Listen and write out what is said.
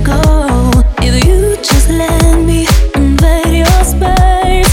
go if you just let me invade your space.